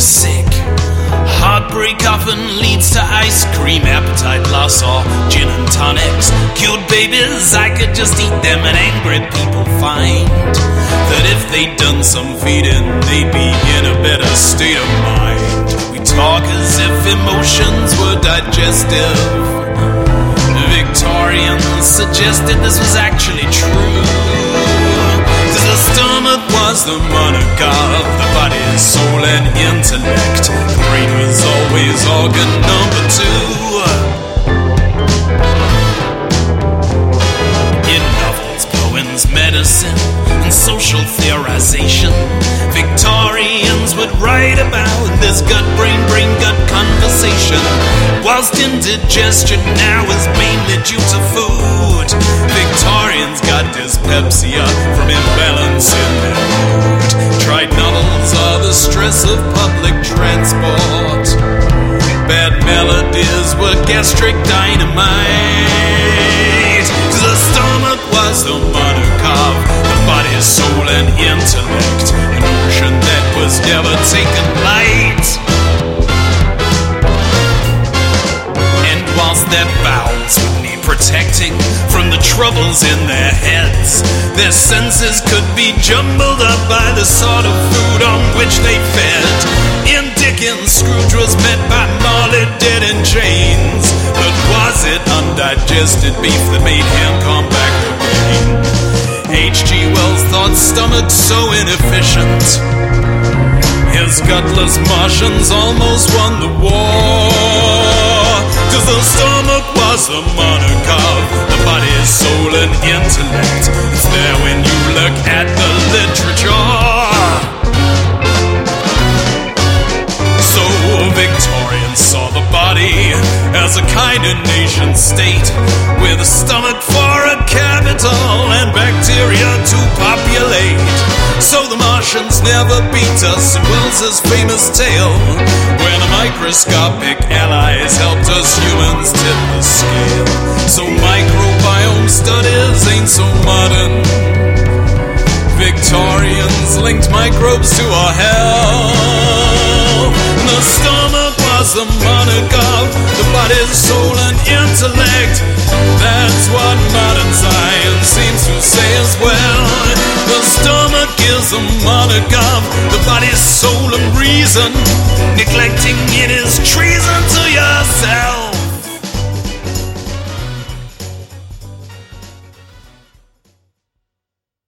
sick. Heartbreak often leads to ice cream, appetite loss, or gin and tonics. Cute babies, I could just eat them, and angry people find that if they'd done some feeding, they'd be in a better state of mind. We talk as if emotions were digestive. Victorians suggested this was actually true. Cause the stomach was the monarch of the soul, and intellect. Brain was always organ number two. In novels, poems, medicine, and social theorization, Victorians would write about this gut brain brain gut conversation. Whilst indigestion now is mainly due to food, Victorians got dyspepsia from imbalance in their stress of public transport. Bad melodies were gastric dynamite. The stomach was the monarch the body, soul, and intellect. An ocean that was never taken light. Their bowels would need protecting from the troubles in their heads, their senses could be jumbled up by the sort of food on which they fed. In Dickens, Scrooge was met by Marley dead in chains. But was it undigested beef that made him come back again? H.G. Wells thought stomach so inefficient. His gutless Martians almost the monarch of the body, soul, and intellect. It's there when you look at the literature. So Victorians saw the body as a kind of nation state with a stomach for a capital and bacteria to Martians never beat us in Wells's famous tale when microscopic allies helped us humans tip the scale. So microbiome studies ain't so modern. Victorians linked microbes to our health. The stomach was the monarch of the body's soul and intellect. That's what modern science seems to say as well. Is the monarch of the body's soul and reason. Neglecting it is treason to yourself.